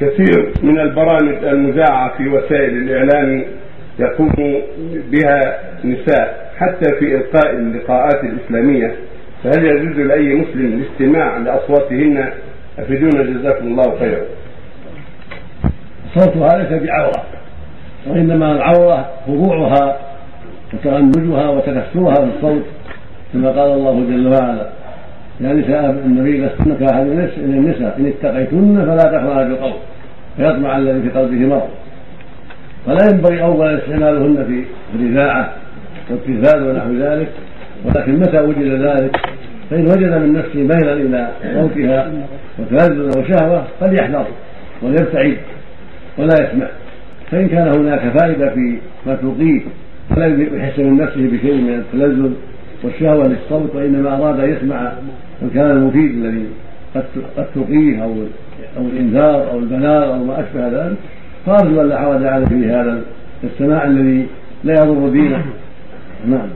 كثير من البرامج المذاعة في وسائل الإعلام يقوم بها نساء حتى في إلقاء اللقاءات الإسلامية. فهل يجوز لأي مسلم الاستماع لأصواتهن؟ أفيدونا جزاكم الله خيرا. صوتها ليس بعورة وإنما العورة خضوعها وتغنجها وتكسرها في الصوت كما قال الله جل وعلا. يا نساء النبي لستن كأحد النساء إن اتقيتن فلا تخضعن بالقول. فيطمع الذي في قلبه مرض. فلا ينبغي أولا استعمالهن في الإذاعة والتلفاز ونحو ذلك. ولكن متى وجد ذلك؟ فإن وجد من نفسه ميلا إلى صوتها وتلذذ وشهوة فليحذر وليبتعد ولا يسمع. فإن كان هناك فائدة في ما تلقيه فلا يحس من نفسه بشيء من التلذذ والشهوة للصوت وإنما أراد أن يسمع الكلام المفيد الذي قد تلقيه أو أو الإنذار أو البلاغ أو ما أشبه ذلك فأرجو أن لا حرج عليه في هذا السماع الذي لا يضر دينه نعم.